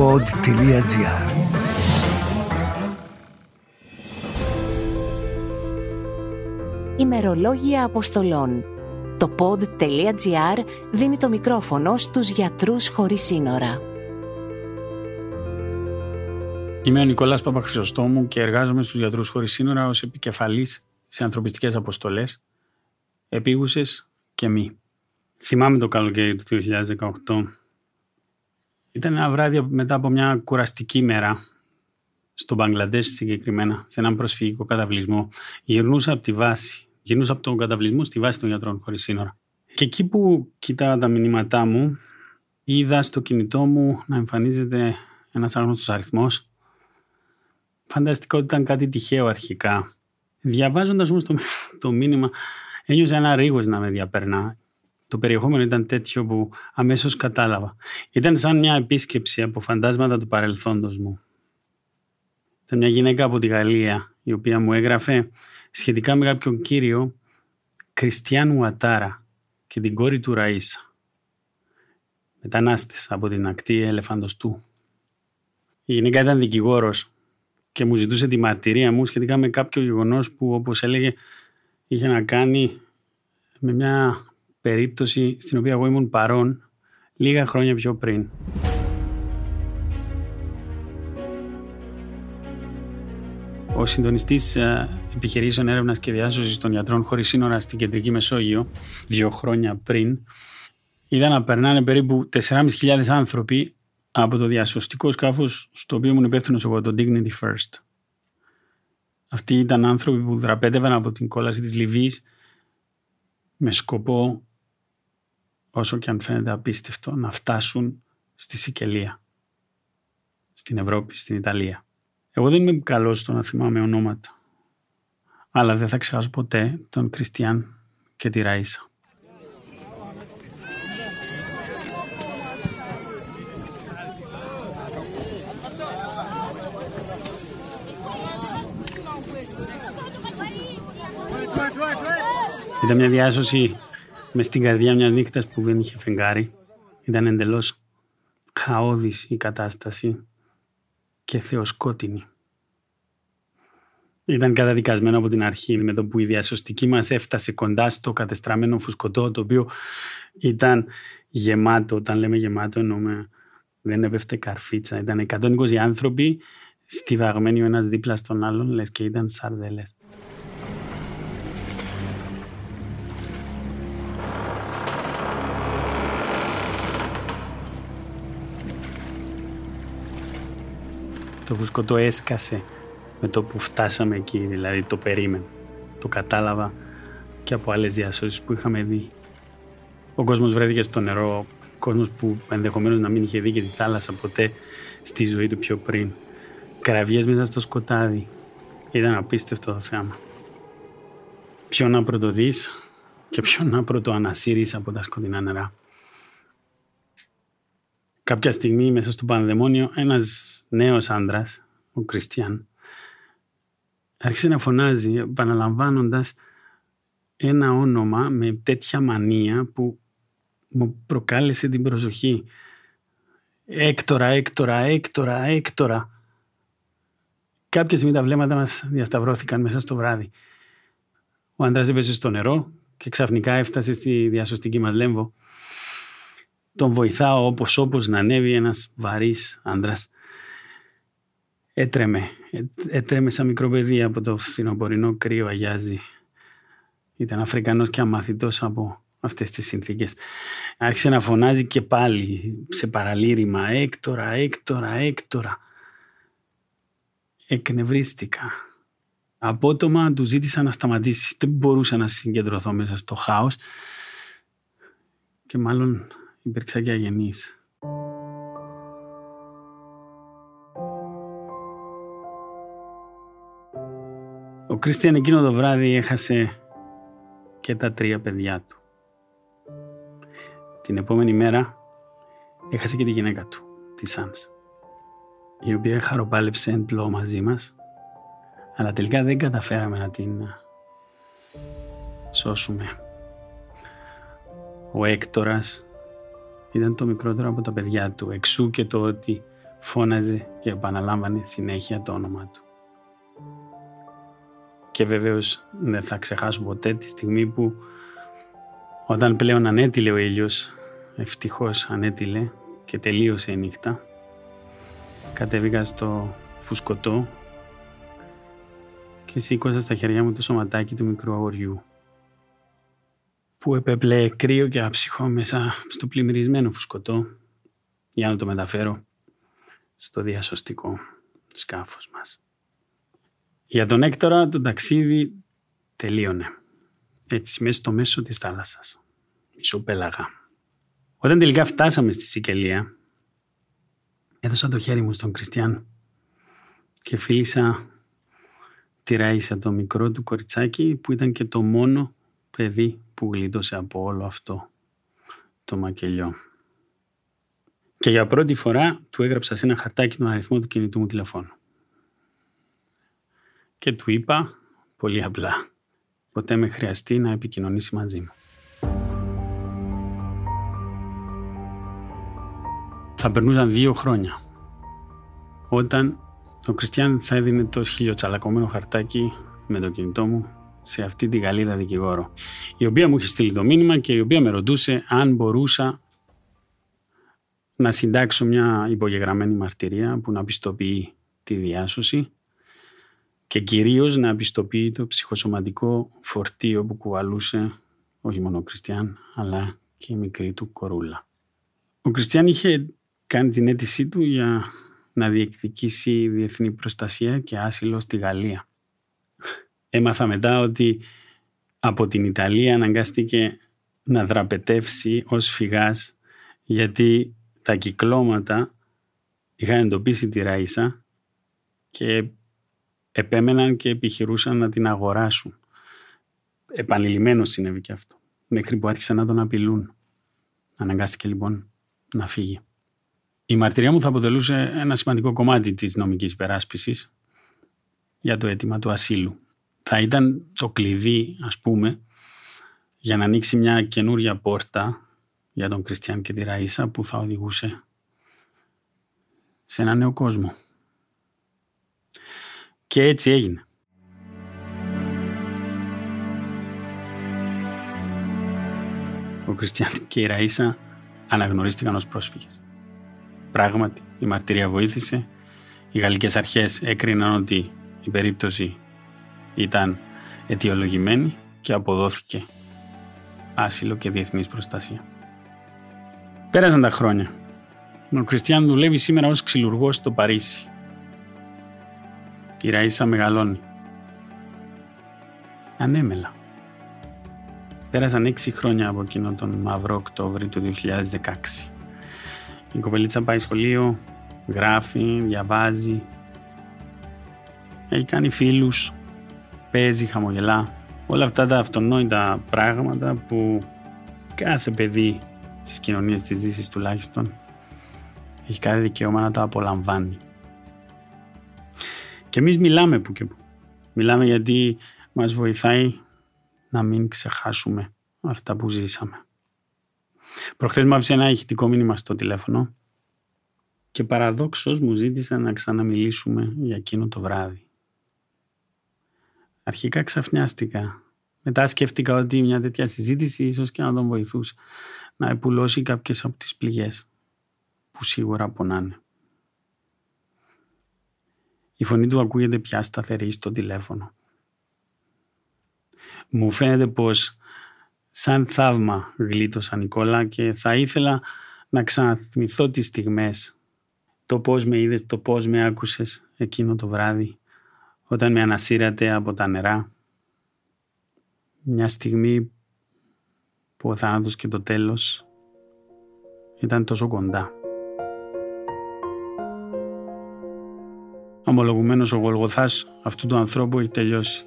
pod.gr Ημερολόγια Αποστολών Το pod.gr δίνει το μικρόφωνο στους γιατρούς χωρίς σύνορα. Είμαι ο Νικόλας Παπαχρυσοστόμου και εργάζομαι στους γιατρούς χωρίς σύνορα ως επικεφαλής σε ανθρωπιστικές αποστολές, επίγουσες και μη. Θυμάμαι το καλοκαίρι του 2018. Ήταν ένα βράδυ μετά από μια κουραστική μέρα στο Μπαγκλαντές συγκεκριμένα, σε έναν προσφυγικό καταβλισμό. Γυρνούσα από τη βάση, γυρνούσα από τον καταβλισμό στη βάση των γιατρών χωρίς σύνορα. Και εκεί που κοιτάω τα μηνύματά μου, είδα στο κινητό μου να εμφανίζεται ένας άγνωστος αριθμός. Φανταστικό ότι ήταν κάτι τυχαίο αρχικά. Διαβάζοντας όμως το, το μήνυμα, ένιωσα ένα ρίγος να με διαπερνά το περιεχόμενο ήταν τέτοιο που αμέσως κατάλαβα. Ήταν σαν μια επίσκεψη από φαντάσματα του παρελθόντος μου. Ήταν μια γυναίκα από τη Γαλλία, η οποία μου έγραφε σχετικά με κάποιον κύριο Κριστιαν Ουατάρα και την κόρη του Ραΐσα. Μετανάστες από την ακτή Ελεφαντοστού. Η γυναίκα ήταν δικηγόρος και μου ζητούσε τη μαρτυρία μου σχετικά με κάποιο γεγονός που όπως έλεγε είχε να κάνει με μια περίπτωση στην οποία εγώ ήμουν παρόν λίγα χρόνια πιο πριν. Ο συντονιστής ε, επιχειρήσεων έρευνας και διάσωσης των γιατρών χωρίς σύνορα στην κεντρική Μεσόγειο, δύο χρόνια πριν, είδα να περνάνε περίπου 4.500 άνθρωποι από το διασωστικό σκάφος στο οποίο ήμουν υπεύθυνος εγώ, το Dignity First. Αυτοί ήταν άνθρωποι που δραπέτευαν από την κόλαση της Λιβύης με σκοπό όσο και αν φαίνεται απίστευτο, να φτάσουν στη Σικελία, στην Ευρώπη, στην Ιταλία. Εγώ δεν είμαι καλός στο να θυμάμαι ονόματα, αλλά δεν θα ξεχάσω ποτέ τον Κριστιαν και τη Ραΐσα. Ήταν μια διάσωση μες στην καρδιά μια νύχτα που δεν είχε φεγγάρι. Ήταν εντελώς χαόδης η κατάσταση και θεοσκότεινη. Ήταν καταδικασμένο από την αρχή με το που η διασωστική μας έφτασε κοντά στο κατεστραμμένο φουσκωτό το οποίο ήταν γεμάτο. Όταν λέμε γεμάτο εννοούμε δεν έπεφτε καρφίτσα. Ήταν 120 άνθρωποι στιβαγμένοι ο ένας δίπλα στον άλλον λες και ήταν σαρδέλες. Το φουσκωτό έσκασε με το που φτάσαμε εκεί, δηλαδή το περίμενα. Το κατάλαβα και από άλλες διασώσεις που είχαμε δει. Ο κόσμος βρέθηκε στο νερό, ο κόσμος που ενδεχομένως να μην είχε δει και τη θάλασσα ποτέ στη ζωή του πιο πριν. Κραυγές μέσα στο σκοτάδι. Ήταν απίστευτο το θέαμα. Ποιο να πρωτοδείς και ποιο να πρωτοανασύρεις από τα σκοτεινά νερά. Κάποια στιγμή μέσα στο πανδαιμόνιο ένας νέος άντρας, ο Κριστιαν, άρχισε να φωνάζει επαναλαμβάνοντας ένα όνομα με τέτοια μανία που μου προκάλεσε την προσοχή. Έκτορα, έκτορα, έκτορα, έκτορα. Κάποια στιγμή τα βλέμματα μας διασταυρώθηκαν μέσα στο βράδυ. Ο άντρας έπεσε στο νερό και ξαφνικά έφτασε στη διασωστική μας λέμβο τον βοηθάω όπως όπως να ανέβει ένας βαρύς άντρας. Έτρεμε, έτρεμε σαν μικρό παιδί από το φθινοπορεινό κρύο αγιάζει. Ήταν Αφρικανός και αμαθητός από αυτές τις συνθήκες. Άρχισε να φωνάζει και πάλι σε παραλήρημα «Έκτορα, Έκτορα, Έκτορα». Εκνευρίστηκα. Απότομα του ζήτησα να σταματήσει. Δεν μπορούσα να συγκεντρωθώ μέσα στο χάος και μάλλον υπήρξα και αγενής. Ο Κρίστιαν εκείνο το βράδυ έχασε και τα τρία παιδιά του. Την επόμενη μέρα έχασε και τη γυναίκα του, τη Σάνς, η οποία χαροπάλεψε εν πλώ μαζί μας, αλλά τελικά δεν καταφέραμε να την σώσουμε. Ο Έκτορας ήταν το μικρότερο από τα παιδιά του. Εξού και το ότι φώναζε και επαναλάμβανε συνέχεια το όνομά του. Και βεβαίως δεν θα ξεχάσω ποτέ τη στιγμή που όταν πλέον ανέτειλε ο ήλιος, ευτυχώς ανέτειλε και τελείωσε η νύχτα, κατέβηκα στο φουσκωτό και σήκωσα στα χέρια μου το σωματάκι του μικρού αγοριού που επέπλεε κρύο και αψυχό μέσα στο πλημμυρισμένο φουσκωτό για να το μεταφέρω στο διασωστικό σκάφος μας. Για τον Έκτορα το ταξίδι τελείωνε. Έτσι μέσα στο μέσο της θάλασσας. Μισοπέλαγα. Όταν τελικά φτάσαμε στη Σικελία έδωσα το χέρι μου στον Κριστιαν και φίλησα τη Ράισα το μικρό του κοριτσάκι που ήταν και το μόνο παιδί που γλίτωσε από όλο αυτό το μακελιό. Και για πρώτη φορά του έγραψα σε ένα χαρτάκι τον αριθμό του κινητού μου τηλεφώνου. Και του είπα πολύ απλά, ποτέ με χρειαστεί να επικοινωνήσει μαζί μου. Θα περνούσαν δύο χρόνια όταν ο Κριστιαν θα έδινε το χιλιοτσαλακωμένο χαρτάκι με το κινητό μου σε αυτή τη Γαλλίδα δικηγόρο, η οποία μου είχε στείλει το μήνυμα και η οποία με ρωτούσε αν μπορούσα να συντάξω μια υπογεγραμμένη μαρτυρία που να πιστοποιεί τη διάσωση και κυρίως να πιστοποιεί το ψυχοσωματικό φορτίο που κουβαλούσε όχι μόνο ο Κριστιαν αλλά και η μικρή του κορούλα. Ο Κριστιαν είχε κάνει την αίτησή του για να διεκδικήσει διεθνή προστασία και άσυλο στη Γαλλία. Έμαθα μετά ότι από την Ιταλία αναγκάστηκε να δραπετεύσει ως φυγάς γιατί τα κυκλώματα είχαν εντοπίσει τη Ραΐσα και επέμεναν και επιχειρούσαν να την αγοράσουν. Επανειλημμένος συνέβη και αυτό. Μέχρι που άρχισαν να τον απειλούν. Αναγκάστηκε λοιπόν να φύγει. Η μαρτυρία μου θα αποτελούσε ένα σημαντικό κομμάτι της νομικής υπεράσπισης για το αίτημα του ασύλου. Θα ήταν το κλειδί, ας πούμε, για να ανοίξει μια καινούρια πόρτα για τον Κριστιαν και τη Ραΐσα που θα οδηγούσε σε ένα νέο κόσμο. Και έτσι έγινε. Ο Κριστιαν και η Ραΐσα αναγνωρίστηκαν ως πρόσφυγες. Πράγματι, η μαρτυρία βοήθησε. Οι γαλλικές αρχές έκριναν ότι η περίπτωση ήταν αιτιολογημένη και αποδόθηκε άσυλο και διεθνής προστασία. Πέρασαν τα χρόνια. Ο Κριστιαν δουλεύει σήμερα ως ξυλουργός στο Παρίσι. Η Ραΐσα μεγαλώνει. Ανέμελα. Πέρασαν έξι χρόνια από εκείνο τον μαύρο Οκτώβρη του 2016. Η κοπελίτσα πάει σχολείο, γράφει, διαβάζει. Έχει κάνει φίλους, παίζει, χαμογελά. Όλα αυτά τα αυτονόητα πράγματα που κάθε παιδί στις κοινωνίες της Δύσης τουλάχιστον έχει κάθε δικαίωμα να τα απολαμβάνει. Και εμείς μιλάμε που και που. Μιλάμε γιατί μας βοηθάει να μην ξεχάσουμε αυτά που ζήσαμε. Προχθές μου άφησε ένα ηχητικό μήνυμα στο τηλέφωνο και παραδόξως μου ζήτησε να ξαναμιλήσουμε για εκείνο το βράδυ. Αρχικά ξαφνιάστηκα. Μετά σκέφτηκα ότι μια τέτοια συζήτηση ίσως και να τον βοηθούσε να επουλώσει κάποιες από τις πληγές που σίγουρα πονάνε. Η φωνή του ακούγεται πια σταθερή στο τηλέφωνο. Μου φαίνεται πως σαν θαύμα γλίτωσα Νικόλα και θα ήθελα να ξαναθυμηθώ τις στιγμές. Το πώς με είδες, το πώς με άκουσες εκείνο το βράδυ όταν με ανασύρατε από τα νερά. Μια στιγμή που ο θάνατος και το τέλος ήταν τόσο κοντά. Ομολογουμένως ο Γολγοθάς αυτού του ανθρώπου έχει τελειώσει,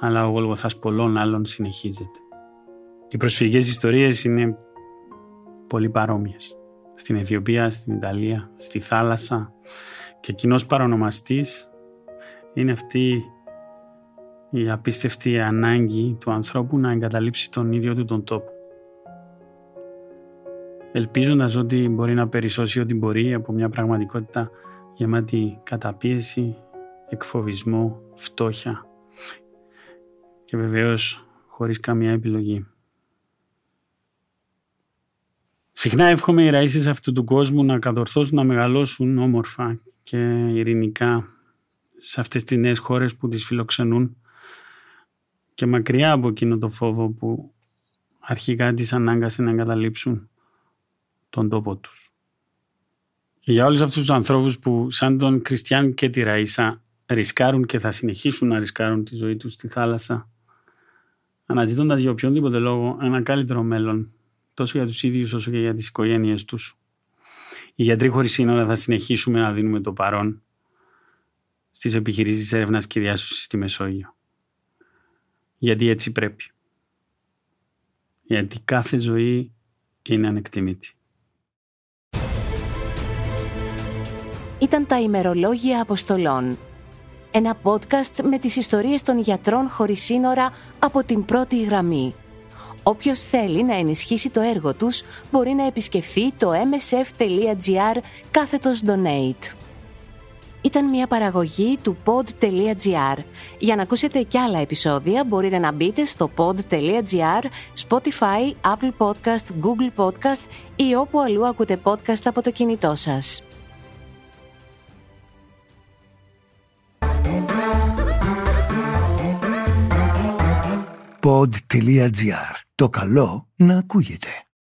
αλλά ο Γολγοθάς πολλών άλλων συνεχίζεται. Οι προσφυγικές ιστορίες είναι πολύ παρόμοιες. Στην Αιθιοπία, στην Ιταλία, στη θάλασσα και κοινός παρονομαστής είναι αυτή η απίστευτη ανάγκη του ανθρώπου να εγκαταλείψει τον ίδιο του τον τόπο. ελπίζοντας ότι μπορεί να περισσώσει ό,τι μπορεί από μια πραγματικότητα γεμάτη καταπίεση, εκφοβισμό, φτώχεια και βεβαίως χωρίς καμία επιλογή. Συχνά εύχομαι οι ραΐσεις αυτού του κόσμου να κατορθώσουν να μεγαλώσουν όμορφα και ειρηνικά σε αυτές τις νέες χώρες που τις φιλοξενούν και μακριά από εκείνο το φόβο που αρχικά τις ανάγκασε να εγκαταλείψουν τον τόπο τους. Για όλους αυτούς τους ανθρώπους που σαν τον Κριστιαν και τη Ραΐσα ρισκάρουν και θα συνεχίσουν να ρισκάρουν τη ζωή τους στη θάλασσα αναζητώντας για οποιονδήποτε λόγο ένα καλύτερο μέλλον τόσο για τους ίδιους όσο και για τις οικογένειες τους. Οι γιατροί χωρίς σύνορα θα συνεχίσουμε να δίνουμε το παρόν στις επιχειρήσεις έρευνας και διάσωσης στη Μεσόγειο. Γιατί έτσι πρέπει. Γιατί κάθε ζωή είναι ανεκτιμήτη. Ήταν τα ημερολόγια Αποστολών. Ένα podcast με τις ιστορίες των γιατρών χωρίς σύνορα από την πρώτη γραμμή. Όποιος θέλει να ενισχύσει το έργο τους μπορεί να επισκεφθεί το msf.gr κάθετος donate. Ήταν μια παραγωγή του pod.gr. Για να ακούσετε κι άλλα επεισόδια μπορείτε να μπείτε στο pod.gr, Spotify, Apple Podcast, Google Podcast ή όπου αλλού ακούτε podcast από το κινητό σας. pod.gr. Το καλό να ακούγεται.